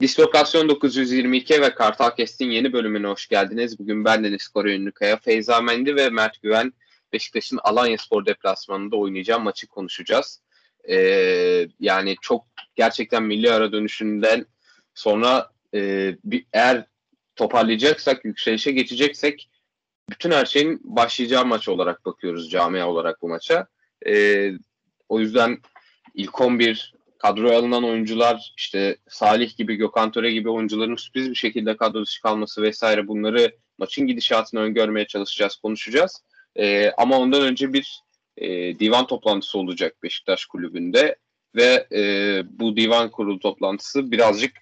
Dislokasyon 922 ve Kartal Kest'in yeni bölümüne hoş geldiniz. Bugün ben Deniz Koray Ünlükaya, Feyza Mendi ve Mert Güven Beşiktaş'ın Alanya Spor deplasmanında oynayacağım maçı konuşacağız. Ee, yani çok gerçekten milli ara dönüşünden sonra e, bir, eğer toparlayacaksak, yükselişe geçeceksek bütün her şeyin başlayacağı maç olarak bakıyoruz camia olarak bu maça. Ee, o yüzden ilk 11 kadroya alınan oyuncular işte Salih gibi Gökhan Töre gibi oyuncuların sürpriz bir şekilde kadro dışı kalması vesaire bunları maçın gidişatını öngörmeye çalışacağız, konuşacağız. E, ama ondan önce bir e, divan toplantısı olacak Beşiktaş Kulübü'nde ve e, bu divan kurulu toplantısı birazcık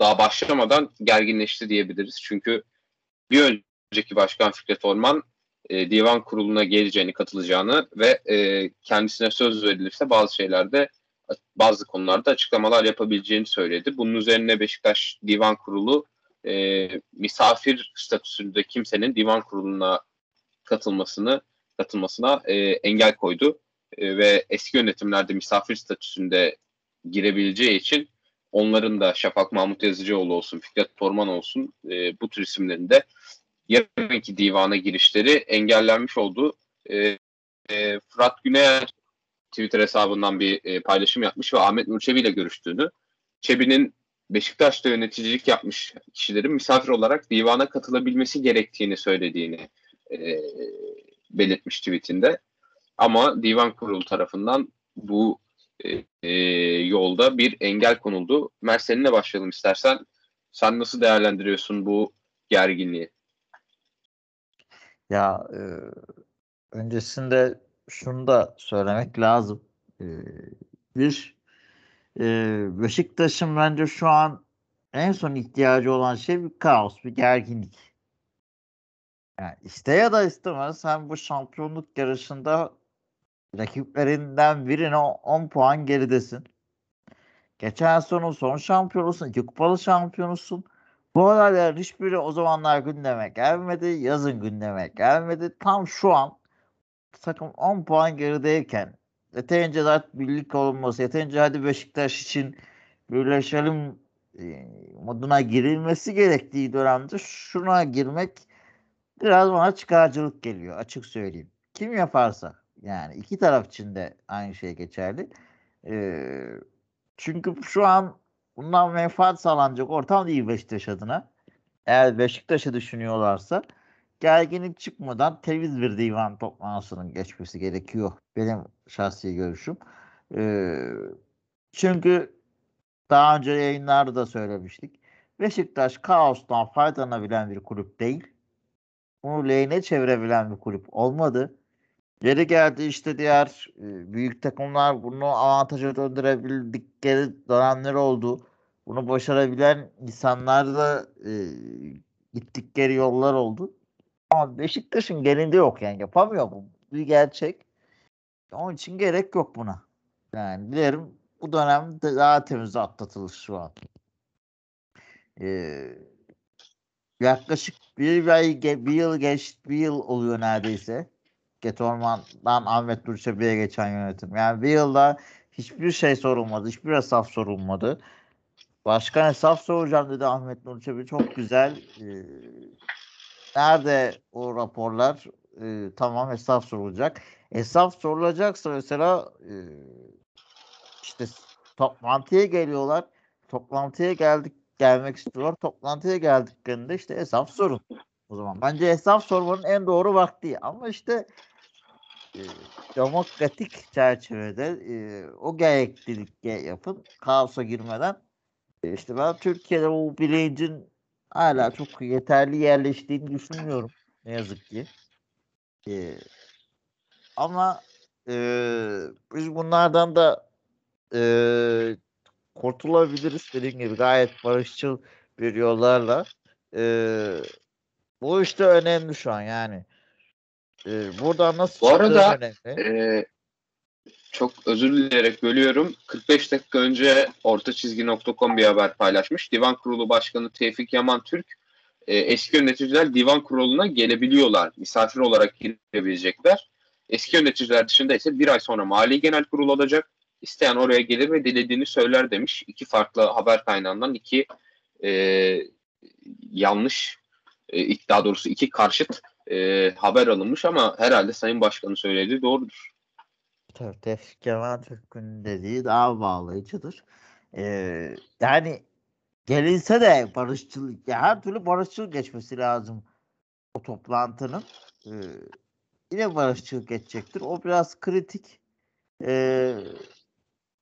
daha başlamadan gerginleşti diyebiliriz. Çünkü bir önceki başkan Fikret Orman e, divan kuruluna geleceğini, katılacağını ve e, kendisine söz verilirse bazı şeylerde bazı konularda açıklamalar yapabileceğini söyledi. Bunun üzerine Beşiktaş Divan Kurulu e, misafir statüsünde kimsenin divan kuruluna katılmasını katılmasına e, engel koydu e, ve eski yönetimlerde misafir statüsünde girebileceği için onların da Şafak Mahmut Yazıcıoğlu olsun, Fikret Torman olsun e, bu tür isimlerin de yarınki divana girişleri engellenmiş oldu. E, e, Fırat Güner Twitter hesabından bir e, paylaşım yapmış ve Ahmet Nur Çebi ile görüştüğünü, Çebi'nin Beşiktaş'ta yöneticilik yapmış kişilerin misafir olarak divana katılabilmesi gerektiğini söylediğini e, belirtmiş tweetinde. Ama divan kurulu tarafından bu e, e, yolda bir engel konuldu. Mert seninle başlayalım istersen. Sen nasıl değerlendiriyorsun bu gerginliği? Ya e, öncesinde şunu da söylemek lazım. Ee, bir e, Beşiktaş'ın bence şu an en son ihtiyacı olan şey bir kaos, bir gerginlik. Yani iste ya da istemez sen bu şampiyonluk yarışında rakiplerinden birine 10 puan geridesin. Geçen sezonun son şampiyonusun, iki kupalı şampiyonusun. Bu olayların hiçbiri o zamanlar gündeme gelmedi. Yazın gündeme gelmedi. Tam şu an takım 10 puan gerideyken yeterince zaten birlik olunması, yeterince hadi Beşiktaş için birleşelim e, moduna girilmesi gerektiği dönemde şuna girmek biraz bana çıkarcılık geliyor açık söyleyeyim. Kim yaparsa yani iki taraf için de aynı şey geçerli. E, çünkü şu an bundan menfaat sağlanacak ortam değil Beşiktaş adına. Eğer Beşiktaş'ı düşünüyorlarsa gerginlik çıkmadan temiz bir divan toplantısının geçmesi gerekiyor. Benim şahsi görüşüm. Ee, çünkü daha önce yayınlarda da söylemiştik. Beşiktaş kaostan faydalanabilen bir kulüp değil. Bunu lehine çevirebilen bir kulüp olmadı. Geri geldi işte diğer e, büyük takımlar bunu avantaja döndürebildikleri dönemler oldu. Bunu başarabilen insanlar da e, gittikleri yollar oldu. Ama Beşiktaş'ın geninde yok yani yapamıyor bu. Bir gerçek. Onun için gerek yok buna. Yani dilerim bu dönem daha temiz atlatılır şu an. Ee, yaklaşık bir, ay, bir yıl geç bir yıl oluyor neredeyse. Getorman'dan Ahmet Durçebi'ye geçen yönetim. Yani bir yılda hiçbir şey sorulmadı. Hiçbir hesap sorulmadı. Başkan hesap soracağım dedi Ahmet Nurçebi. Çok güzel. Ee, Nerede o raporlar? E, tamam hesap sorulacak. Hesap sorulacaksa mesela e, işte toplantıya geliyorlar. Toplantıya geldik gelmek istiyorlar. Toplantıya geldiklerinde işte hesap sorun. O zaman bence hesap sormanın en doğru vakti. Ama işte e, demokratik çerçevede e, o gereklilik yapın. Kaosa girmeden e, işte ben Türkiye'de bu bilincin hala çok yeterli yerleştiğini düşünmüyorum. Ne yazık ki. Ee, ama e, biz bunlardan da e, kurtulabiliriz dediğim gibi gayet barışçıl bir yollarla. E, bu işte önemli şu an yani. E, buradan nasıl Bu arada önemli. E, çok özür dileyerek bölüyorum. 45 dakika önce ortaçizgi.com bir haber paylaşmış. Divan Kurulu Başkanı Tevfik Yaman Türk e, eski yöneticiler divan kuruluna gelebiliyorlar. Misafir olarak girebilecekler. Eski yöneticiler dışında ise bir ay sonra Mali Genel Kurulu olacak. İsteyen oraya gelir ve dilediğini söyler demiş. İki farklı haber kaynağından iki e, yanlış e, daha doğrusu iki karşıt e, haber alınmış ama herhalde Sayın Başkan'ın söylediği doğrudur. Tabii Tevfik Kemal Türk'ün dediği daha bağlayıcıdır. Ee, yani gelinse de barışçıl, ya her türlü barışçıl geçmesi lazım o toplantının. Ee, yine barışçıl geçecektir. O biraz kritik. Ee,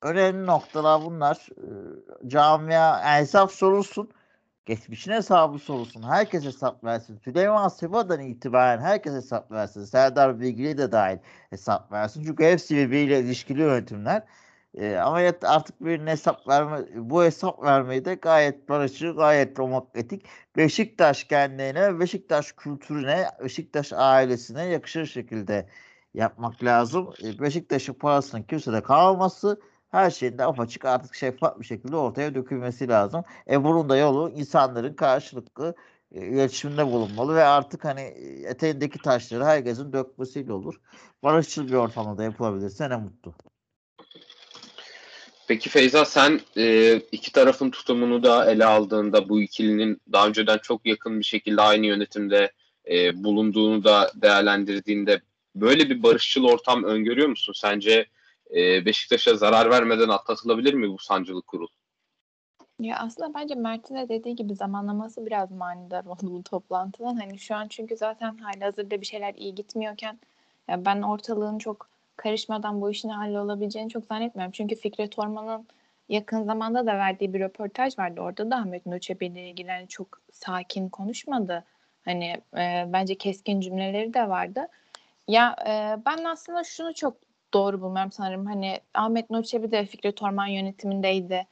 önemli noktalar bunlar. Ee, camia hesap sorulsun. Geçmişin hesabı sorulsun. Herkes hesap versin. Süleyman Seba'dan itibaren herkes hesap versin. Serdar Bilgili de dahil hesap versin. Çünkü hepsi birbiriyle ilişkili yönetimler. E, ama artık bir hesap verme, bu hesap vermeyi de gayet barışçı, gayet demokratik. Beşiktaş kendine, Beşiktaş kültürüne, Beşiktaş ailesine yakışır şekilde yapmak lazım. E, Beşiktaş'ın parasının kimsede kalması, her şeyin de apaçık artık şeffaf bir şekilde ortaya dökülmesi lazım. E bunun da yolu insanların karşılıklı e, iletişimde bulunmalı ve artık hani eteğindeki taşları herkesin dökmesiyle olur. Barışçıl bir ortamda da yapılabilirse ne mutlu. Peki Feyza sen e, iki tarafın tutumunu da ele aldığında bu ikilinin daha önceden çok yakın bir şekilde aynı yönetimde e, bulunduğunu da değerlendirdiğinde böyle bir barışçıl ortam öngörüyor musun? Sence e, Beşiktaş'a zarar vermeden atlatılabilir mi bu sancılı kurul? Ya aslında bence Mert'in de dediği gibi zamanlaması biraz manidar oldu bu toplantının. Hani şu an çünkü zaten hali hazırda bir şeyler iyi gitmiyorken ya ben ortalığın çok karışmadan bu işin hallolabileceğini çok zannetmiyorum. Çünkü Fikret Orman'ın yakın zamanda da verdiği bir röportaj vardı. Orada da Ahmet Nur ile ilgili hani çok sakin konuşmadı. Hani e, bence keskin cümleleri de vardı. Ya e, ben aslında şunu çok doğru bulmuyorum sanırım. Hani Ahmet Nur de Fikret Orman yönetimindeydi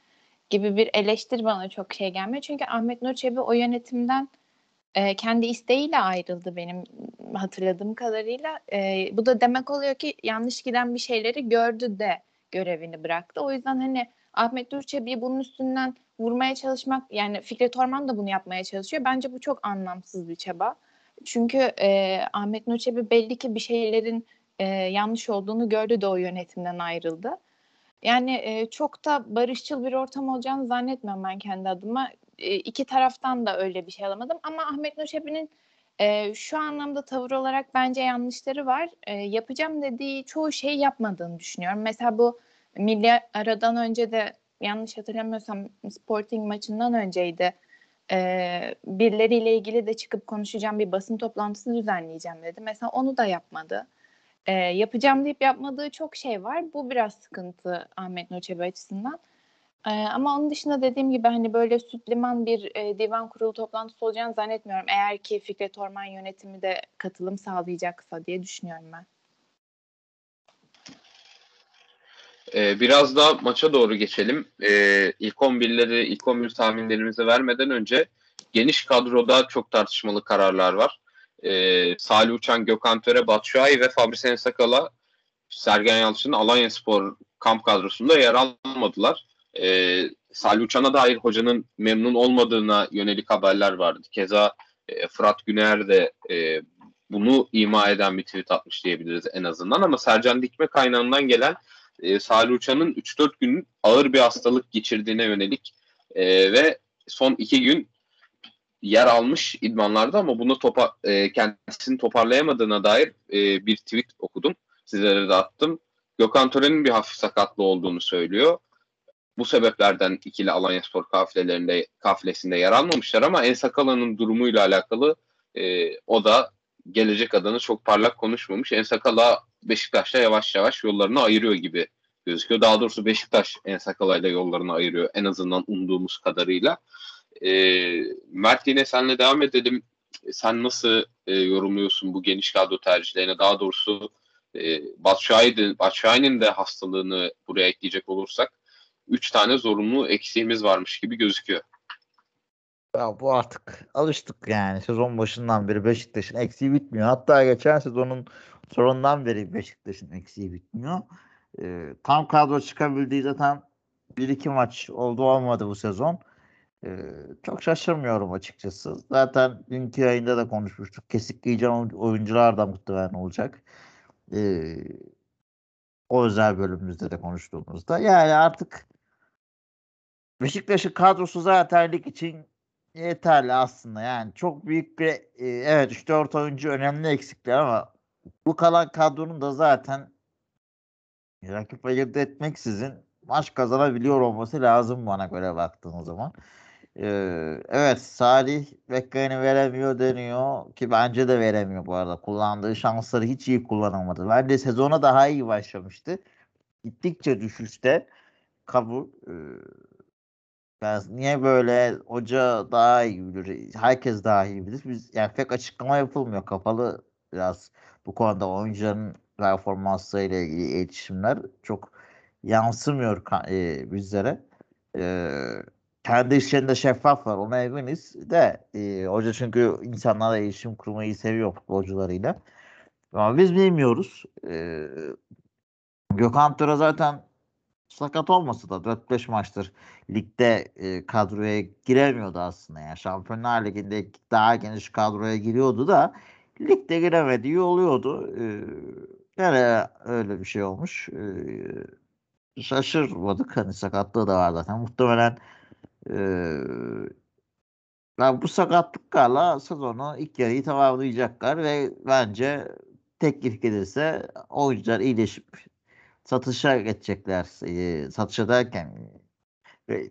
gibi bir eleştiri bana çok şey gelmiyor. Çünkü Ahmet Nur o yönetimden e, kendi isteğiyle ayrıldı benim hatırladığım kadarıyla. E, bu da demek oluyor ki yanlış giden bir şeyleri gördü de görevini bıraktı. O yüzden hani Ahmet Durçebi'yi bunun üstünden vurmaya çalışmak yani Fikret Orman da bunu yapmaya çalışıyor. Bence bu çok anlamsız bir çaba. Çünkü e, Ahmet Nurçebi belli ki bir şeylerin e, yanlış olduğunu gördü de o yönetimden ayrıldı. Yani e, çok da barışçıl bir ortam olacağını zannetmiyorum ben kendi adıma. E, iki taraftan da öyle bir şey alamadım. Ama Ahmet Nur Çebi'nin e, şu anlamda tavır olarak bence yanlışları var. E, yapacağım dediği çoğu şeyi yapmadığını düşünüyorum. Mesela bu milli aradan önce de yanlış hatırlamıyorsam Sporting maçından önceydi. E, birileriyle ilgili de çıkıp konuşacağım bir basın toplantısı düzenleyeceğim dedi. Mesela onu da yapmadı. E, yapacağım deyip yapmadığı çok şey var. Bu biraz sıkıntı Ahmet Nur Çebi açısından. Ee, ama onun dışında dediğim gibi hani böyle süt liman bir e, divan kurulu toplantısı olacağını zannetmiyorum. Eğer ki Fikret Orman yönetimi de katılım sağlayacaksa diye düşünüyorum ben. Biraz da maça doğru geçelim. Ee, ilk 11'leri, ilk 11 tahminlerimizi vermeden önce geniş kadroda çok tartışmalı kararlar var. Ee, Salih Uçan, Gökhan Töre, Batshuayi ve Fabrice Ensakala Sergen Yalçın'ın Alanya Spor kamp kadrosunda yer almadılar e, Salih Uçan'a dair hocanın memnun olmadığına yönelik haberler vardı. Keza e, Fırat Güner de e, bunu ima eden bir tweet atmış diyebiliriz en azından ama Sercan Dikme kaynağından gelen e, Salih Uçan'ın 3-4 gün ağır bir hastalık geçirdiğine yönelik e, ve son 2 gün yer almış idmanlarda ama bunu topa, e, kendisini toparlayamadığına dair e, bir tweet okudum. Sizlere de attım. Gökhan Tören'in bir hafif sakatlı olduğunu söylüyor bu sebeplerden ikili Alanya Spor kafilelerinde kafilesinde yer almamışlar ama En Sakala'nın durumuyla alakalı e, o da gelecek adını çok parlak konuşmamış. En Sakala Beşiktaş'ta yavaş yavaş yollarını ayırıyor gibi gözüküyor. Daha doğrusu Beşiktaş En Sakala ile yollarını ayırıyor en azından umduğumuz kadarıyla. E, Mert yine senle devam edelim. Sen nasıl e, yorumluyorsun bu geniş kadro tercihlerine? Daha doğrusu e, Batshuayi'nin de hastalığını buraya ekleyecek olursak 3 tane zorunlu eksiğimiz varmış gibi gözüküyor. Ya bu artık alıştık yani sezon başından beri Beşiktaş'ın eksiği bitmiyor. Hatta geçen sezonun sonundan beri Beşiktaş'ın eksiği bitmiyor. Ee, tam kadro çıkabildiği zaten bir iki maç oldu olmadı bu sezon. Ee, çok şaşırmıyorum açıkçası. Zaten dünkü yayında da konuşmuştuk. Kesikleyeceğim oyuncular da muhtemelen olacak. Ee, o özel bölümümüzde de konuştuğumuzda. Yani artık Beşiktaş'ın kadrosu zaten lig için yeterli aslında. Yani çok büyük bir e, evet 3-4 oyuncu önemli eksikler ama bu kalan kadronun da zaten rakip ayırt etmeksizin maç kazanabiliyor olması lazım bana göre baktığın zaman. Ee, evet Salih bekleyeni veremiyor deniyor ki bence de veremiyor bu arada. Kullandığı şansları hiç iyi kullanamadı. Bence sezona daha iyi başlamıştı. Gittikçe düşüşte kabul. Ee, yani niye böyle hoca daha iyi bilir, herkes daha iyi bilir. Biz yani pek açıklama yapılmıyor. Kapalı biraz bu konuda oyuncuların performanslarıyla ilgili iletişimler çok yansımıyor e, bizlere. E, kendi işlerinde şeffaf var ona eminiz de e, hoca çünkü insanlarla iletişim kurmayı seviyor futbolcularıyla. Ama biz bilmiyoruz. E, Gökhan Töre zaten sakat olmasa da 4-5 maçtır ligde e, kadroya giremiyordu aslında. Yani Şampiyonlar Ligi'nde daha geniş kadroya giriyordu da ligde giremediği oluyordu. E, yani öyle bir şey olmuş. E, şaşırmadık. Hani sakatlığı da var zaten. Muhtemelen yani bu sakatlıklarla sezonu ilk yarıyı tamamlayacaklar ve bence teklif gelirse oyuncular iyileşip satışa geçecekler. E, satışa derken e,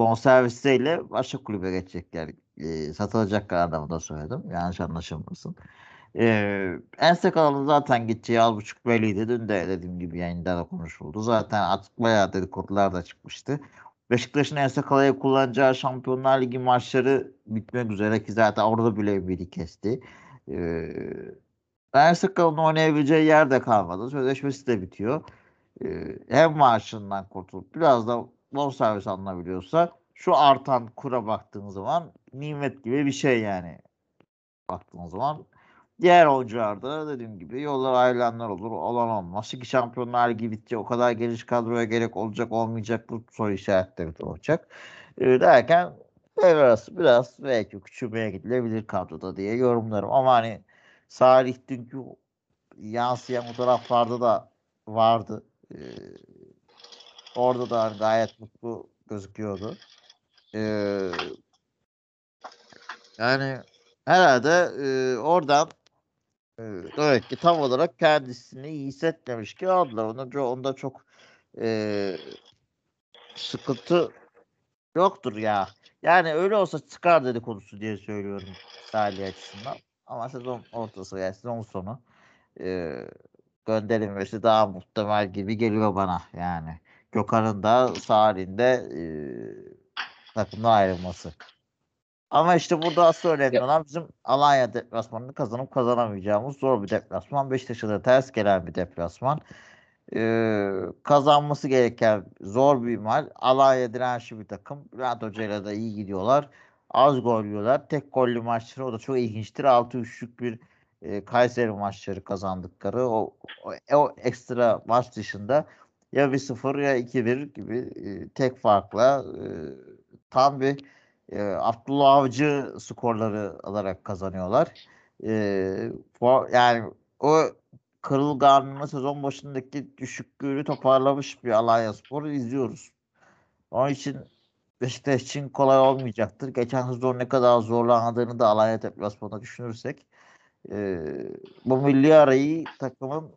bonservisiyle başka kulübe geçecekler. E, satılacaklar anlamında söyledim. Yanlış anlaşılmasın. Ee, en sakalının zaten gideceği az buçuk belliydi. Dün de dediğim gibi yayında da konuşuldu. Zaten artık bayağı dedikodular da çıkmıştı. Beşiktaş'ın en sakalayı kullanacağı Şampiyonlar Ligi maçları bitmek üzere ki zaten orada bile biri kesti. Ee, Ersakal'ın oynayabileceği yer de kalmadı. Sözleşmesi de bitiyor. Ee, hem maaşından kurtulup biraz da bonservis alınabiliyorsa şu artan kura baktığın zaman nimet gibi bir şey yani. Baktığın zaman diğer oyuncularda dediğim gibi yollar ayrılanlar olur. Olan olmaz. Ki şampiyonlar ligi bitti. O kadar geniş kadroya gerek olacak olmayacak bu soru işaretleri de olacak. Ee, derken devre arası biraz belki küçülmeye gidilebilir kadroda diye yorumlarım. Ama hani Salih dünkü yansıyan fotoğraflarda da vardı. Ee, orada da gayet mutlu gözüküyordu. Ee, yani herhalde e, oradan e, demek ki tam olarak kendisini iyi hissetmemiş ki aldılar. Onda, onda çok e, sıkıntı yoktur ya. Yani öyle olsa çıkar dedikodusu diye söylüyorum Salih açısından. Ama sezon ortası yani sezon sonu e, gönderilmesi daha muhtemel gibi geliyor bana yani. Gökhan'ın da Salih'in de e, takımdan ayrılması. Ama işte burada asıl önemli olan bizim Alanya deplasmanını kazanıp kazanamayacağımız zor bir deplasman. Beşiktaş'a da ters gelen bir deplasman. Ee, kazanması gereken zor bir mal. Alanya dirençli bir takım. Bülent Hoca ile de iyi gidiyorlar. Az gol yiyorlar. Tek gollü maçları o da çok ilginçtir. 6-3'lük bir e, Kayseri maçları kazandıkları o, o, o ekstra maç dışında ya 1-0 ya 2-1 gibi e, tek farkla e, tam bir e, Abdullah Avcı skorları alarak kazanıyorlar. E, yani o kırılganlığı sezon başındaki düşüklüğünü toparlamış bir Alanya Spor'u izliyoruz. Onun için Beşiktaş için kolay olmayacaktır. Geçen sezon ne kadar zorlandığını da Alanya deplasmanında düşünürsek e, bu milli arayı takımın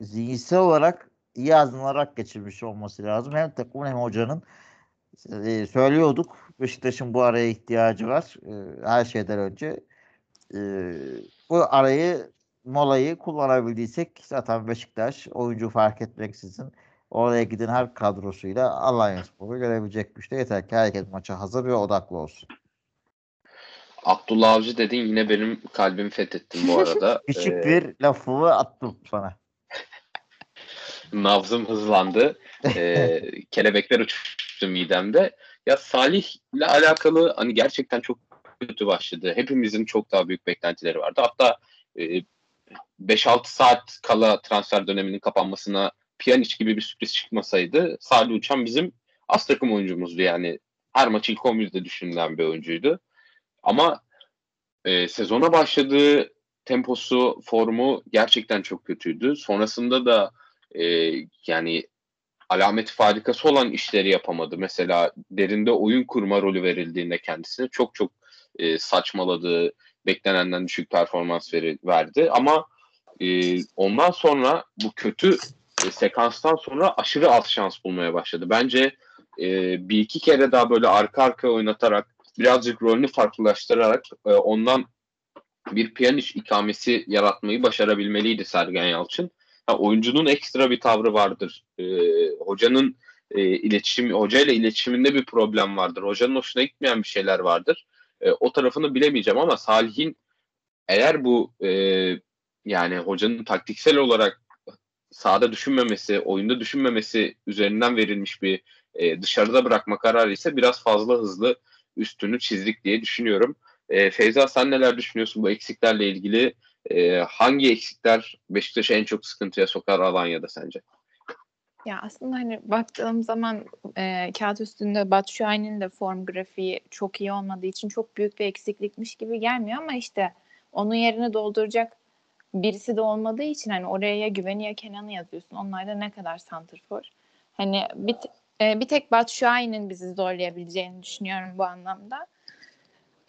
zihinsel olarak iyi hazırlanarak geçirmiş olması lazım. Hem takımın hem hocanın e, söylüyorduk. Beşiktaş'ın bu araya ihtiyacı var. E, her şeyden önce. E, bu arayı molayı kullanabildiysek zaten Beşiktaş oyuncu fark etmeksizin oraya giden her kadrosuyla Alanya Spor'u görebilecek güçte. Yeter ki herkes maça hazır ve odaklı olsun. Abdullah Avcı dedin yine benim kalbimi fethettin bu arada. Küçük ee, bir lafımı attım sana. Nabzım hızlandı. Ee, kelebekler uçuştu midemde. Ya Salih ile alakalı hani gerçekten çok kötü başladı. Hepimizin çok daha büyük beklentileri vardı. Hatta e, 5-6 saat kala transfer döneminin kapanmasına Pjanic gibi bir sürpriz çıkmasaydı Salih Uçan bizim az takım oyuncumuzdu yani. Her maç ilk 11'de düşünülen bir oyuncuydu. Ama e, sezona başladığı temposu, formu gerçekten çok kötüydü. Sonrasında da e, yani alameti farikası olan işleri yapamadı. Mesela derinde oyun kurma rolü verildiğinde kendisine çok çok e, saçmaladığı, beklenenden düşük performans veri, verdi. Ama e, ondan sonra bu kötü e, sekanstan sonra aşırı az şans bulmaya başladı. Bence e, bir iki kere daha böyle arka arka oynatarak birazcık rolünü farklılaştırarak e, ondan bir piyaniş ikamesi yaratmayı başarabilmeliydi Sergen Yalçın. Oyuncunun ekstra bir tavrı vardır. E, hocanın e, iletişim, hocayla iletişiminde bir problem vardır. Hocanın hoşuna gitmeyen bir şeyler vardır. E, o tarafını bilemeyeceğim ama Salih'in eğer bu e, yani hocanın taktiksel olarak sahada düşünmemesi, oyunda düşünmemesi üzerinden verilmiş bir e, dışarıda bırakma kararı ise biraz fazla hızlı üstünü çizdik diye düşünüyorum. E, Feyza sen neler düşünüyorsun bu eksiklerle ilgili? E, hangi eksikler Beşiktaş'ı en çok sıkıntıya sokar Alanya'da sence? Ya aslında hani baktığım zaman e, kağıt üstünde Batu Şahin'in de form grafiği çok iyi olmadığı için çok büyük bir eksiklikmiş gibi gelmiyor ama işte onun yerini dolduracak birisi de olmadığı için hani oraya ya Güven'i ya Kenan'ı yazıyorsun. Onlar da ne kadar santrfor. Hani bir, e, bir tek Batu Şahin'in bizi zorlayabileceğini düşünüyorum bu anlamda.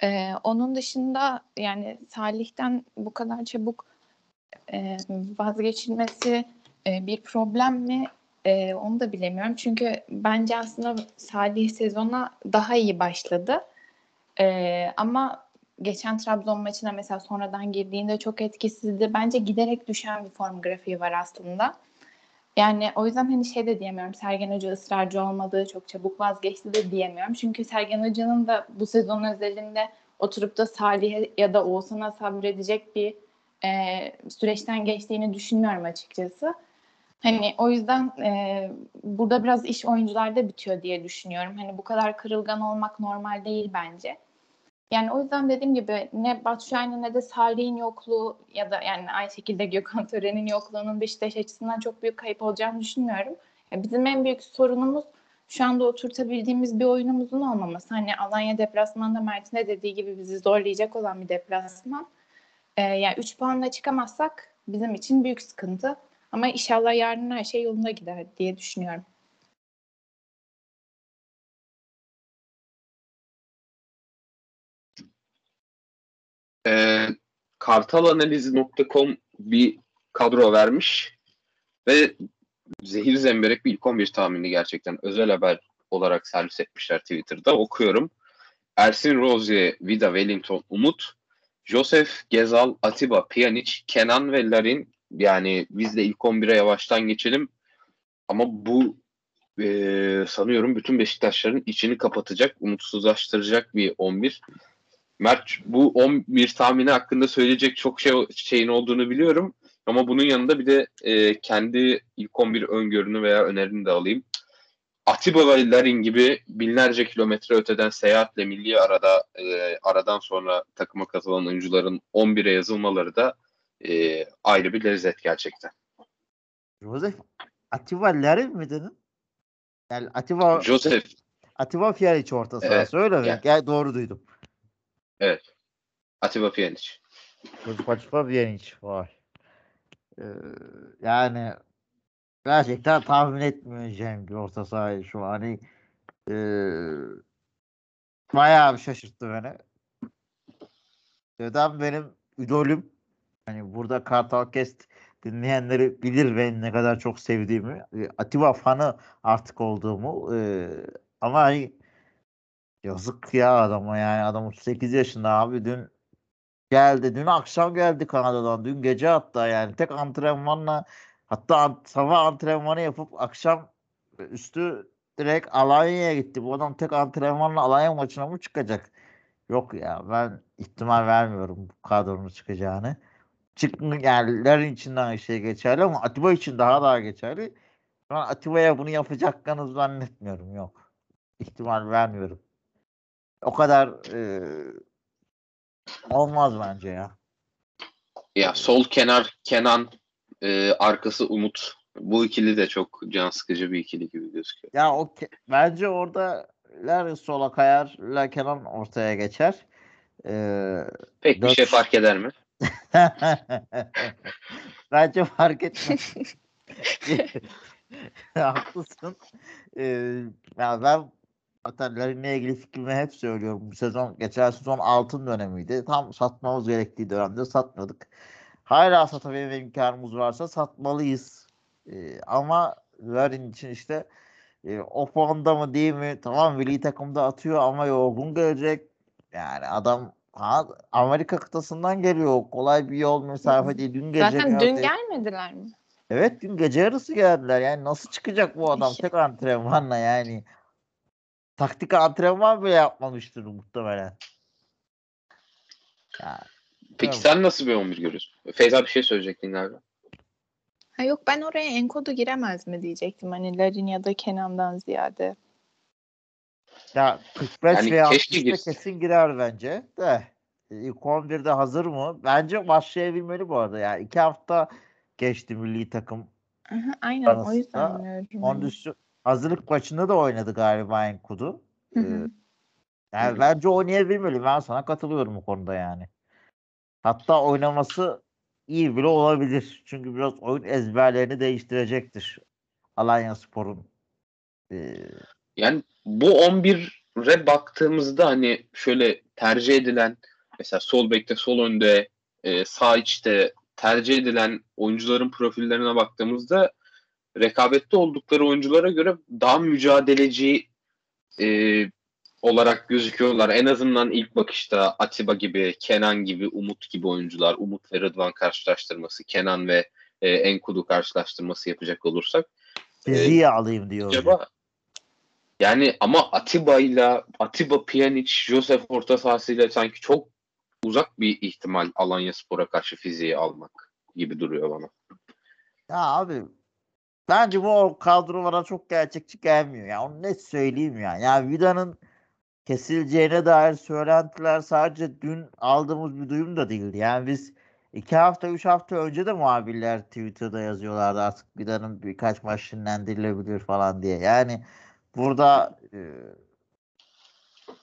E, onun dışında yani Salih'ten bu kadar çabuk e, vazgeçilmesi e, bir problem mi? E, onu da bilemiyorum. Çünkü bence aslında Salih sezona daha iyi başladı. E, ama geçen Trabzon maçına mesela sonradan girdiğinde çok etkisizdi. Bence giderek düşen bir form grafiği var aslında. Yani o yüzden hani şey de diyemiyorum. Sergen Hoca ısrarcı olmadığı çok çabuk vazgeçti de diyemiyorum. Çünkü Sergen Hoca'nın da bu sezon özelinde oturup da Salih'e ya da Oğuzhan'a sabredecek bir e, süreçten geçtiğini düşünmüyorum açıkçası. Hani o yüzden e, burada biraz iş oyuncularda bitiyor diye düşünüyorum. Hani bu kadar kırılgan olmak normal değil bence. Yani o yüzden dediğim gibi ne Batshuayi'nin ne de Salih'in yokluğu ya da yani aynı şekilde Gökhan Tören'in yokluğunun Beşiktaş açısından çok büyük kayıp olacağını düşünmüyorum. Yani bizim en büyük sorunumuz şu anda oturtabildiğimiz bir oyunumuzun olmaması. Hani Alanya deplasmanda Mert'in de dediği gibi bizi zorlayacak olan bir deplasman. Ee, yani 3 puanla çıkamazsak bizim için büyük sıkıntı. Ama inşallah yarın her şey yolunda gider diye düşünüyorum. kartalanalizi.com bir kadro vermiş ve zehir zemberek bir ilk 11 tahmini gerçekten özel haber olarak servis etmişler Twitter'da. Okuyorum. Ersin Rozier, Vida Wellington, Umut, Joseph, Gezal, Atiba, Pjanic, Kenan ve Larin yani biz de ilk 11'e yavaştan geçelim. Ama bu e, sanıyorum bütün Beşiktaşların içini kapatacak, umutsuzlaştıracak bir 11. Mert bu 11 tahmini hakkında söyleyecek çok şey şeyin olduğunu biliyorum. Ama bunun yanında bir de e, kendi ilk 11 öngörünü veya önerini de alayım. Atiba ve Larin gibi binlerce kilometre öteden seyahatle milli arada e, aradan sonra takıma katılan oyuncuların 11'e yazılmaları da e, ayrı bir lezzet gerçekten. Joseph Atiba Larin mi dedin? Yani Atiba Joseph Atiba Pjanic orta sahası evet, öyle mi? Yani. Yani doğru duydum. Evet. Atiba Pjanic. Atiba Pjanic var. Ee, yani gerçekten tahmin etmeyeceğim bir orta sahayı şu an. Hani e, bayağı bir şaşırttı beni. Neden benim idolüm hani burada Kartal Kest dinleyenleri bilir ben ne kadar çok sevdiğimi. E, Atiba fanı artık olduğumu. E, ama hani yazık ya adama yani adam 38 yaşında abi dün geldi. Dün akşam geldi Kanada'dan. Dün gece hatta yani tek antrenmanla hatta sabah antrenmanı yapıp akşam üstü direkt Alanya'ya gitti. Bu adam tek antrenmanla Alanya maçına mı çıkacak? Yok ya ben ihtimal vermiyorum bu kadronun çıkacağını. Çıkın yerlerin içinden aynı şey geçerli ama Atiba için daha daha geçerli. Ben Atiba'ya bunu yapacaklarını zannetmiyorum. Yok. İhtimal vermiyorum. O kadar e, olmaz bence ya. Ya sol kenar Kenan, e, arkası Umut. Bu ikili de çok can sıkıcı bir ikili gibi gözüküyor. Ya o bence orada Larry sola kayar, La Kenan ortaya geçer. Ee, Pek dört... bir şey fark eder mi? Bence fark etmez. Haklısın. Ee, ya ben zaten Larin'le ilgili fikrimi hep söylüyorum. Bu sezon, geçen sezon altın dönemiydi. Tam satmamız gerektiği dönemde satmadık. Hala satabilme imkanımız varsa satmalıyız. Ee, ama Larin için işte e, o formda mı değil mi? Tamam milli takımda atıyor ama yorgun gelecek. Yani adam ha, Amerika kıtasından geliyor. Kolay bir yol mesafe değil. Dün gece Zaten dün geldi. gelmediler mi? Evet dün gece yarısı geldiler. Yani nasıl çıkacak bu adam tek antrenmanla yani. Taktik antrenman bile yapmamıştır muhtemelen. Yani, Peki sen nasıl bir 11 görüyorsun? Feyza bir şey söyleyecektin galiba. Ha yok ben oraya Enkodu giremez mi diyecektim. Hani Larin ya da Kenan'dan ziyade. ya 45 Yani veya keşke 60'ta girsin. kesin girer bence de. E, İlk 11'de hazır mı? Bence başlayabilmeli bu arada. Yani iki hafta geçti milli takım. Aha, aynen o Arasında yüzden diyorum. hani. Kondisyon, hazırlık maçında da oynadı galiba Enkudu. Hı Ee, hı. Yani bence oynayabilmeli. Ben sana katılıyorum bu konuda yani. Hatta oynaması iyi bile olabilir. Çünkü biraz oyun ezberlerini değiştirecektir. Alanya Spor'un. Ee, Yani bu 11'e baktığımızda hani şöyle tercih edilen mesela sol bekte, sol önde, e, sağ içte tercih edilen oyuncuların profillerine baktığımızda rekabette oldukları oyunculara göre daha mücadeleci e, olarak gözüküyorlar. En azından ilk bakışta Atiba gibi, Kenan gibi, Umut gibi oyuncular. Umut ve Rıdvan karşılaştırması, Kenan ve e, Enkudu karşılaştırması yapacak olursak. fiziği alayım diyor. hocam. Acaba yani ama Atiba'yla Atiba Pjanic, Josef orta sahasıyla sanki çok uzak bir ihtimal Alanya Spor'a karşı fiziği almak gibi duruyor bana. Ya abi bence bu kadrolara çok gerçekçi gelmiyor. Ya onu net söyleyeyim ya. Ya Vida'nın kesileceğine dair söylentiler sadece dün aldığımız bir duyum da değildi. Yani biz iki hafta, üç hafta önce de muhabirler Twitter'da yazıyorlardı artık Vida'nın birkaç maç dinlendirilebilir falan diye. Yani burada e,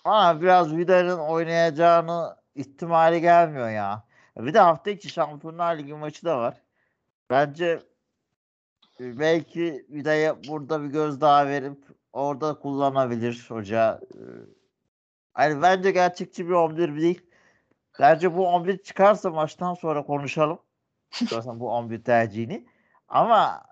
bana biraz Vida'nın oynayacağını ihtimali gelmiyor ya. Bir de hafta içi Şampiyonlar Ligi maçı da var. Bence belki Vida'ya burada bir göz daha verip orada kullanabilir hoca. E, Hani bence gerçekçi bir 11 değil. Bence bu 11 çıkarsa maçtan sonra konuşalım. Zaten bu 11 tercihini. Ama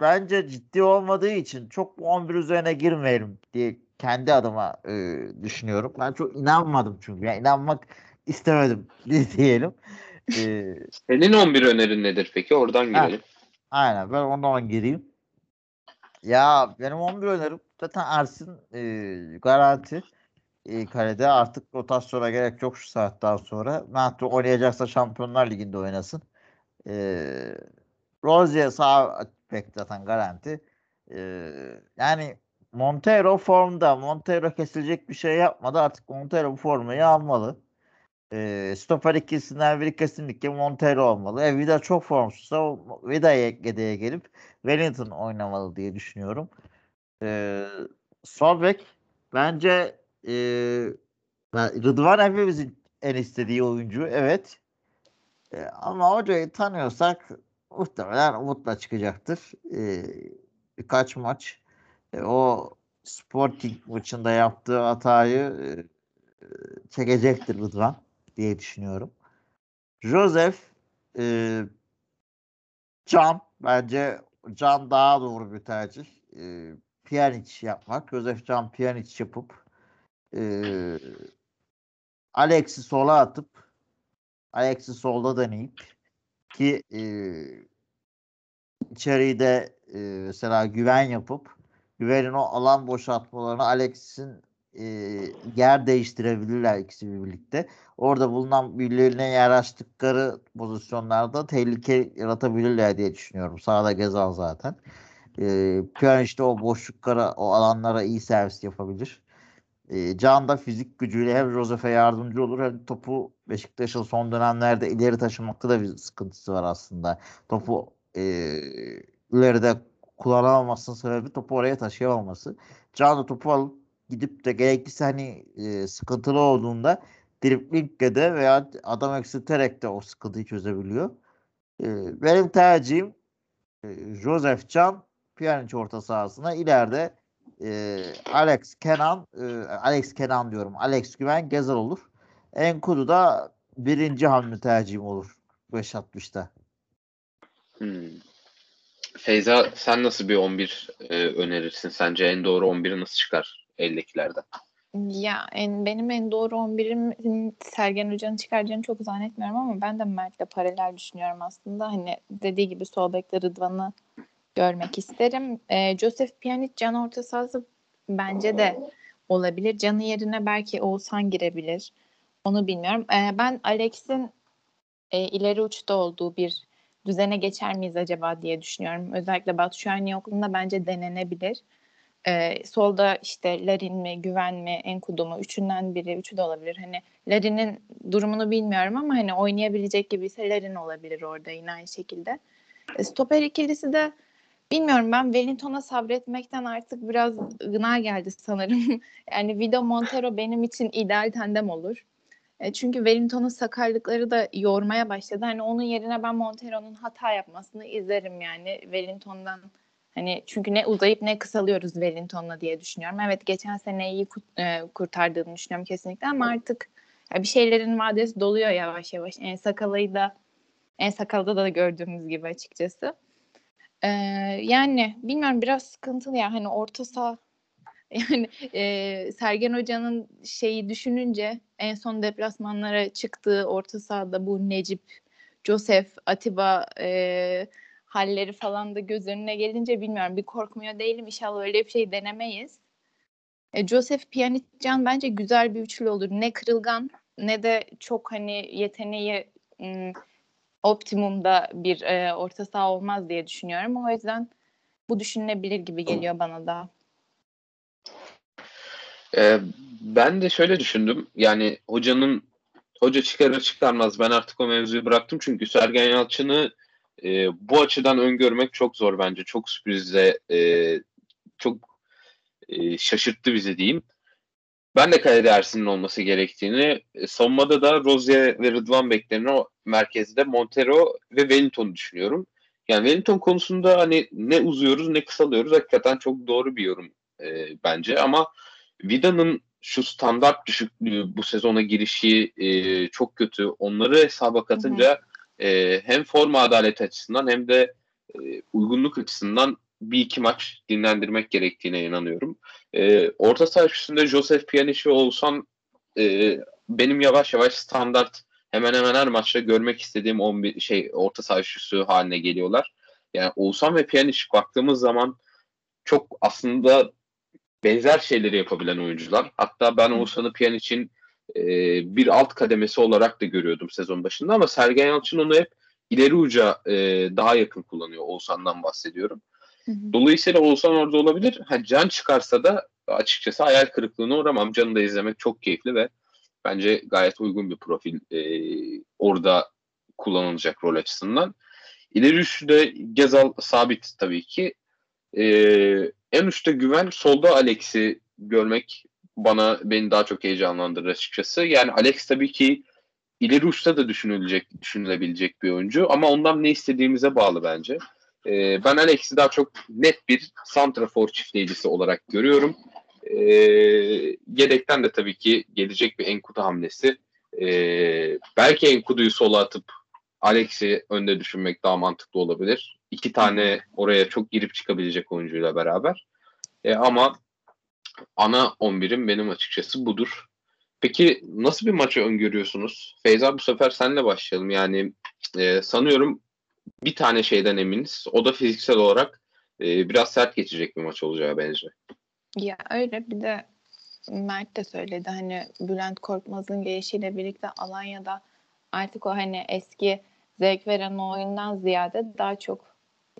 bence ciddi olmadığı için çok bu 11 üzerine girmeyelim diye kendi adıma e, düşünüyorum. Ben çok inanmadım çünkü. Yani inanmak istemedim diyelim. E, Senin 11 önerin nedir peki? Oradan Ha. Aynen ben ondan gireyim. Ya benim 11 önerim zaten Ersin e, garanti e, kalede artık rotasyona gerek yok şu saatten sonra. Mert oynayacaksa Şampiyonlar Ligi'nde oynasın. E, Rozier sağ bek zaten garanti. E, yani Montero formda. Montero kesilecek bir şey yapmadı. Artık Montero bu formayı almalı. E, stoper ikisinden biri kesinlikle Montero olmalı. E, Vida çok formsuzsa o Vida yedeğe gelip Wellington oynamalı diye düşünüyorum. E, sol bence e, Rıdvan hepimizin en istediği oyuncu. Evet. E, ama hocayı tanıyorsak muhtemelen Umut'la çıkacaktır. E, birkaç maç e, o Sporting maçında yaptığı hatayı e, çekecektir Rıdvan diye düşünüyorum. Joseph e, Can bence Can daha doğru bir tercih. E, Pjanic yapmak. Joseph Can Pjanic yapıp e, Alex'i sola atıp Alex'i solda deneyip ki e, içeriği de e, mesela güven yapıp güvenin o alan boşaltmalarını Alex'in e, yer değiştirebilirler ikisi birlikte. Orada bulunan birbirlerine yer açtıkları pozisyonlarda tehlike yaratabilirler diye düşünüyorum. Sağda Gezal zaten. E, Pjanic de o boşluklara, o alanlara iyi servis yapabilir. E, Can da fizik gücüyle hem Josef'e yardımcı olur hem topu Beşiktaş'ın son dönemlerde ileri taşımakta da bir sıkıntısı var aslında. Topu e, ileride kullanamamasının sebebi topu oraya taşıyamaması. Can da topu alıp gidip de gerekirse hani e, sıkıntılı olduğunda driblingle de veya adam eksilterek de o sıkıntıyı çözebiliyor. E, benim tercihim e, Joseph Can Pjanic orta sahasına ileride e, Alex Kenan e, Alex Kenan diyorum. Alex Güven Gezer olur. Enkudu da birinci hamle tercihim olur 5.60'da. Hmm. Feyza sen nasıl bir 11 e, önerirsin? Sence en doğru 11'i nasıl çıkar eldekilerden? Ya en, benim en doğru 11'im Sergen Hoca'nın çıkaracağını çok zannetmiyorum ama ben de Mert'le paralel düşünüyorum aslında. Hani dediği gibi sol bekte Rıdvan'ı görmek isterim. E, Joseph Pjanic can orta sahası bence de olabilir. Canı yerine belki Oğuzhan girebilir. Onu bilmiyorum. E, ben Alex'in e, ileri uçta olduğu bir düzene geçer miyiz acaba diye düşünüyorum. Özellikle Batu Şahin yokluğunda bence denenebilir. Ee, solda işte Larin mi, Güven mi, Enkudu mu? Üçünden biri, üçü de olabilir. Hani Larin'in durumunu bilmiyorum ama hani oynayabilecek gibi ise Larin olabilir orada yine aynı şekilde. E, stoper ikilisi de bilmiyorum ben Wellington'a sabretmekten artık biraz gına geldi sanırım. yani Vido Montero benim için ideal tandem olur. E, çünkü Wellington'un sakarlıkları da yormaya başladı. Hani onun yerine ben Montero'nun hata yapmasını izlerim yani Wellington'dan. Hani çünkü ne uzayıp ne kısalıyoruz Wellington'la diye düşünüyorum. Evet geçen sene iyi e, kurtardığını düşünüyorum kesinlikle ama artık bir şeylerin vadesi doluyor yavaş yavaş. En sakalayı da en sakalda da gördüğümüz gibi açıkçası. Ee, yani bilmiyorum biraz sıkıntılı ya hani orta saha Yani e, Sergen Hoca'nın şeyi düşününce en son deplasmanlara çıktığı orta sahada bu Necip, Josef, Atiba e, halleri falan da göz önüne gelince bilmiyorum bir korkmuyor değilim. İnşallah öyle bir şey denemeyiz. E, Josef Pjaniccan bence güzel bir üçlü olur. Ne kırılgan ne de çok hani yeteneği m, optimumda bir e, orta saha olmaz diye düşünüyorum. O yüzden bu düşünülebilir gibi geliyor bana da. Ee, ben de şöyle düşündüm. Yani hocanın hoca çıkarır çıkarmaz ben artık o mevzuyu bıraktım. Çünkü Sergen Yalçın'ı e, bu açıdan öngörmek çok zor bence. Çok sürprize e, çok e, şaşırttı bizi diyeyim. Ben de kalede Ersin'in olması gerektiğini, e, savunmada da Rozier ve Rıdvan beklerini o merkezde Montero ve Wellington'u düşünüyorum. Yani Wellington konusunda hani ne uzuyoruz ne kısalıyoruz hakikaten çok doğru bir yorum e, bence ama Vida'nın şu standart düşüklüğü bu sezona girişi e, çok kötü. Onları hesaba katınca e, hem forma adalet açısından hem de e, uygunluk açısından bir iki maç dinlendirmek gerektiğine inanıyorum. E, orta saha üstünde Joseph Pjanic olsam e, benim yavaş yavaş standart hemen hemen her maçta görmek istediğim 11 şey orta saha üçlüsü haline geliyorlar. Yani Oğuzhan ve Pjanic baktığımız zaman çok aslında benzer şeyleri yapabilen oyuncular. Hatta ben Oğuzhan'ı Pjanic'in e, bir alt kademesi olarak da görüyordum sezon başında ama Sergen Yalçın onu hep ileri uca e, daha yakın kullanıyor. Oğuzhan'dan bahsediyorum. Hı hı. Dolayısıyla Oğuzhan orada olabilir. Ha, Can çıkarsa da açıkçası hayal kırıklığına uğramam. Can'ı da izlemek çok keyifli ve bence gayet uygun bir profil e, orada kullanılacak rol açısından. İleri üçlüde Gezal sabit tabii ki. E, en üstte güven, solda Alex'i görmek bana beni daha çok heyecanlandırır açıkçası. Yani Alex tabii ki ileri uçta da düşünülecek, düşünülebilecek bir oyuncu ama ondan ne istediğimize bağlı bence. Ee, ben Alex'i daha çok net bir santrafor çiftleyicisi olarak görüyorum. Ee, yedekten de tabii ki gelecek bir Enkudu hamlesi. Ee, belki Enkudu'yu sola atıp Alex'i önde düşünmek daha mantıklı olabilir. İki tane oraya çok girip çıkabilecek oyuncuyla beraber. E, ama ana 11'im benim açıkçası budur. Peki nasıl bir maçı öngörüyorsunuz? Feyza bu sefer senle başlayalım. Yani e, sanıyorum bir tane şeyden eminiz. O da fiziksel olarak e, biraz sert geçecek bir maç olacağı benziyor. Ya öyle bir de Mert de söyledi hani Bülent Korkmaz'ın gelişiyle birlikte Alanya'da artık o hani eski zevk veren oyundan ziyade daha çok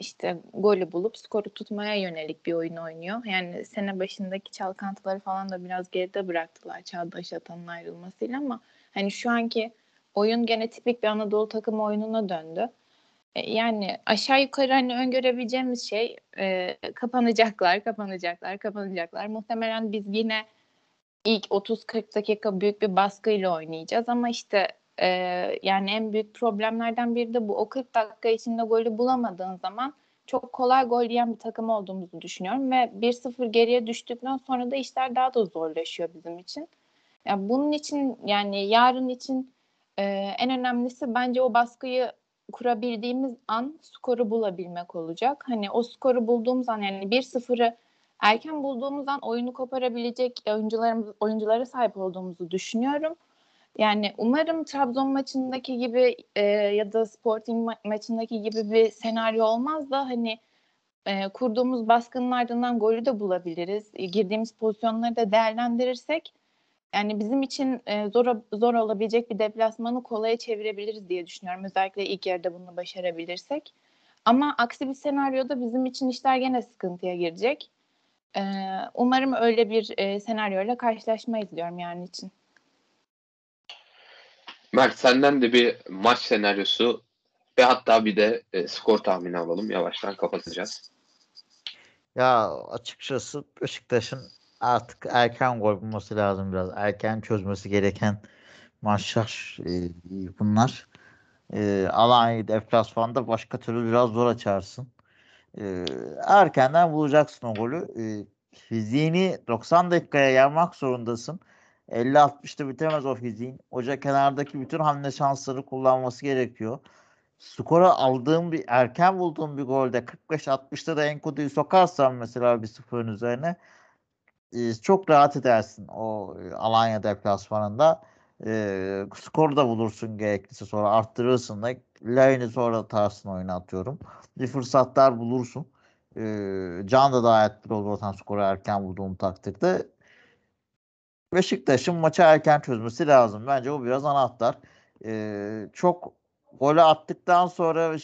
işte golü bulup skoru tutmaya yönelik bir oyun oynuyor. Yani sene başındaki çalkantıları falan da biraz geride bıraktılar Çağdaş Atan'ın ayrılmasıyla ama hani şu anki oyun gene tipik bir Anadolu takımı oyununa döndü. E, yani aşağı yukarı hani öngörebileceğimiz şey e, kapanacaklar, kapanacaklar, kapanacaklar. Muhtemelen biz yine ilk 30-40 dakika büyük bir baskıyla oynayacağız ama işte e, yani en büyük problemlerden biri de bu. O 40 dakika içinde golü bulamadığın zaman çok kolay gol yiyen bir takım olduğumuzu düşünüyorum ve 1-0 geriye düştükten sonra da işler daha da zorlaşıyor bizim için. Yani bunun için yani yarın için e, en önemlisi bence o baskıyı kurabildiğimiz an skoru bulabilmek olacak. Hani o skoru bulduğumuz an yani 1-0'ı erken bulduğumuz an oyunu koparabilecek oyuncularımız oyunculara sahip olduğumuzu düşünüyorum. Yani umarım Trabzon maçındaki gibi e, ya da Sporting ma- maçındaki gibi bir senaryo olmaz da hani e, kurduğumuz baskının ardından golü de bulabiliriz. E, girdiğimiz pozisyonları da değerlendirirsek yani bizim için e, zor zor olabilecek bir deplasmanı kolaya çevirebiliriz diye düşünüyorum. Özellikle ilk yarıda bunu başarabilirsek. Ama aksi bir senaryoda bizim için işler gene sıkıntıya girecek. E, umarım öyle bir e, senaryoyla karşılaşmayız diyorum yani için. Mert senden de bir maç senaryosu ve hatta bir de e, skor tahmini alalım. Yavaştan kapatacağız. Ya açıkçası Beşiktaş'ın artık erken gol bulması lazım biraz. Erken çözmesi gereken maçlar e, bunlar. E, Alanya deplasmanda başka türlü biraz zor açarsın. E, erkenden bulacaksın o golü. E, fiziğini 90 dakikaya yapmak zorundasın. 50-60'da bitemez o fiziğin. Hoca kenardaki bütün hamle şansları kullanması gerekiyor. Skora aldığım bir erken bulduğum bir golde 45-60'da da Enkudu'yu sokarsan mesela bir sıfırın üzerine e, çok rahat edersin o e, Alanya deplasmanında. E, skoru da bulursun gerekirse sonra arttırırsın da Lane'i sonra atarsın oyuna atıyorum. Bir fırsatlar bulursun. E, Can da daha etkili olur zaten skoru erken bulduğum takdirde. Beşiktaş'ın maçı erken çözmesi lazım. Bence bu biraz anahtar. Ee, çok golü attıktan sonra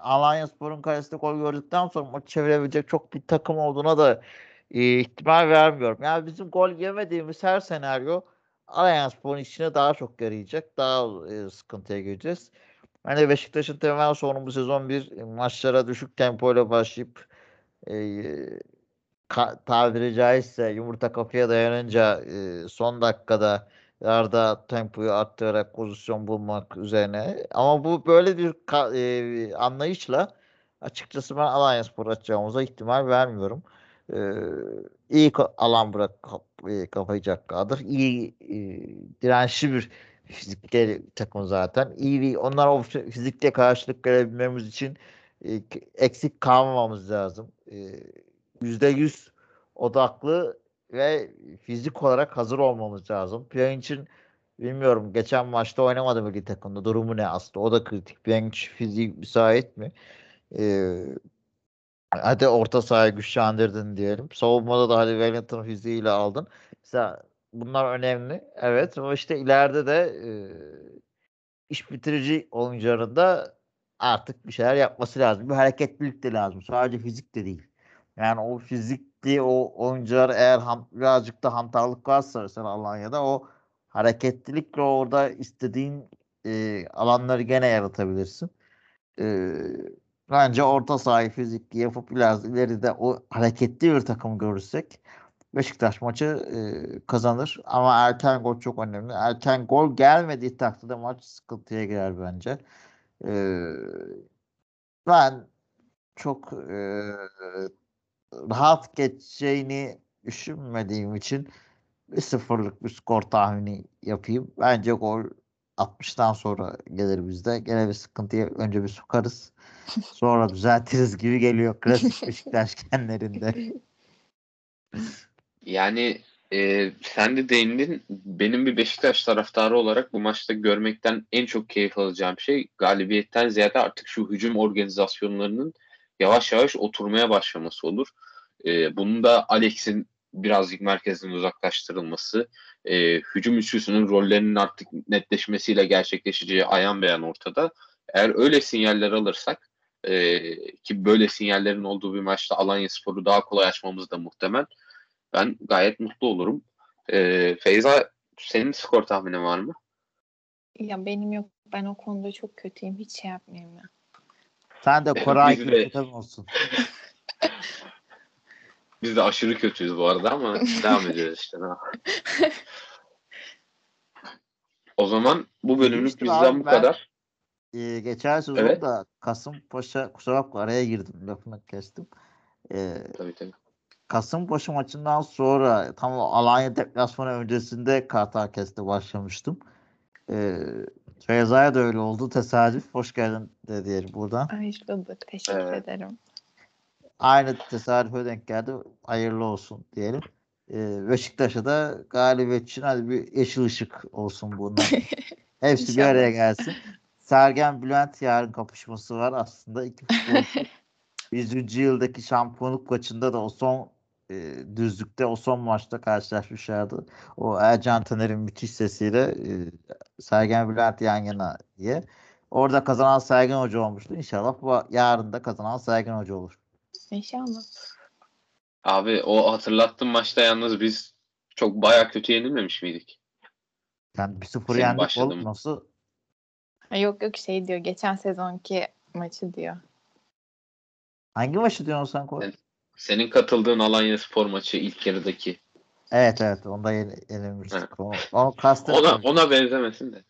Alanya Spor'un kalesinde gol gördükten sonra maçı çevirebilecek çok bir takım olduğuna da e, ihtimal vermiyorum. Yani bizim gol yemediğimiz her senaryo Alanya Spor'un içine daha çok yarayacak. Daha e, sıkıntıya gireceğiz. Hani Beşiktaş'ın temel sorunu bu sezon bir maçlara düşük tempoyla başlayıp e, tabiri caizse yumurta kapıya dayanınca e, son dakikada yarda tempoyu arttırarak pozisyon bulmak üzerine. Ama bu böyle bir e, anlayışla açıkçası ben Alanya Spor açacağımıza ihtimal vermiyorum. E, iyi alan bırak kap, e, kapayacak kadar. İyi e, dirençli bir fizikli takım zaten. İyi bir, onlar o fizikle karşılık verebilmemiz için e, eksik kalmamamız lazım. E, %100 odaklı ve fizik olarak hazır olmamız lazım. Pjanic'in bilmiyorum geçen maçta oynamadı milli takımda. Durumu ne aslında? O da kritik. Pjanic fizik müsait mi? Ee, hadi orta sahayı güçlendirdin diyelim. Savunmada da hadi Wellington fiziğiyle aldın. Mesela bunlar önemli. Evet ama işte ileride de e, iş bitirici oyuncuların artık bir şeyler yapması lazım. Bir hareketlilik de lazım. Sadece fizik de değil. Yani o fizikli o oyuncular eğer ham, birazcık da hantallık varsa mesela Alanya'da o hareketlilikle orada istediğin e, alanları gene yaratabilirsin. E, bence orta sahayı fizikli yapıp biraz ileride o hareketli bir takım görürsek Beşiktaş maçı e, kazanır. Ama erken gol çok önemli. Erken gol gelmediği takdirde maç sıkıntıya girer bence. E, ben çok e, rahat geçeceğini düşünmediğim için bir sıfırlık bir skor tahmini yapayım. Bence gol 60'tan sonra gelir bizde. Gene bir sıkıntıya önce bir sokarız. Sonra düzeltiriz gibi geliyor klasik Beşiktaş genlerinde. Yani e, sen de değindin. Benim bir Beşiktaş taraftarı olarak bu maçta görmekten en çok keyif alacağım şey galibiyetten ziyade artık şu hücum organizasyonlarının yavaş yavaş oturmaya başlaması olur. E, bunun da Alex'in birazcık merkezden uzaklaştırılması, e, hücum üçlüsünün rollerinin artık netleşmesiyle gerçekleşeceği ayan beyan ortada. Eğer öyle sinyaller alırsak e, ki böyle sinyallerin olduğu bir maçta Alanya Spor'u daha kolay açmamız da muhtemel. Ben gayet mutlu olurum. E, Feyza senin skor tahminin var mı? Ya benim yok. Ben o konuda çok kötüyüm. Hiç şey yapmayayım ya. Sen de Koray gibi olsun. Biz de aşırı kötüyüz bu arada ama devam ediyoruz işte. o zaman bu bölümlük bizden bu kadar. e, geçen sezon Evet. da Kasımpaşa kusura bakma araya girdim lafını kestim. E, Tabii tabii. Kasımpaşa maçından sonra tam Alanya deplasmanı öncesinde Kartalkes'te başlamıştım. E, Feyza'ya da öyle oldu. Tesadüf. Hoş geldin de diyelim buradan. Hoş bulduk. Teşekkür Evet. ederim. Aynı tesadüfe denk geldi. Hayırlı olsun diyelim. E, Beşiktaş'a da galibiyet için hadi bir yeşil ışık olsun bundan. Hepsi bir araya gelsin. Sergen Bülent yarın kapışması var aslında. iki futbolcu 100. yıldaki şampiyonluk maçında da o son e, düzlükte o son maçta karşılaşmışlardı. O Ercan Taner'in müthiş sesiyle e, Sergen Bülent yan yana diye. Orada kazanan Sergen Hoca olmuştu. İnşallah bu yarın da kazanan Sergen Hoca olur. İnşallah. Abi o hatırlattığım maçta yalnız biz çok baya kötü yenilmemiş miydik? Yani 1-0 Senin yendik olup nasıl? Yok yok şey diyor. Geçen sezonki maçı diyor. Hangi maçı diyorsun sen Koy? Senin katıldığın Alanya Spor maçı ilk yarıdaki. Evet evet onda yeni, yenilmiştik. Onu, onu. Ona, ona benzemesin de.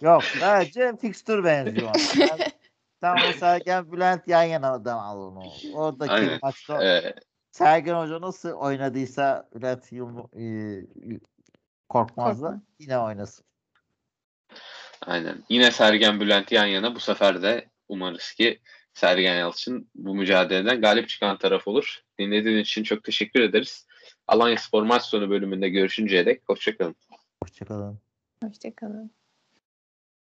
Yok sadece fixture benziyor. ona. Yani, tam o Sergen Bülent yan yanadan al onu. Oradaki Aynen. maçta Ee, Sergen Hoca nasıl oynadıysa Bülent Yılm e, Korkmaz'la Korkmaz. yine oynasın. aynen. Yine Sergen Bülent yan yana. Bu sefer de umarız ki Sergen Yalçın bu mücadeleden galip çıkan taraf olur. Dinlediğiniz için çok teşekkür ederiz. Alanya Spor maç sonu bölümünde görüşünceye dek hoşçakalın. Hoşçakalın. Hoşçakalın.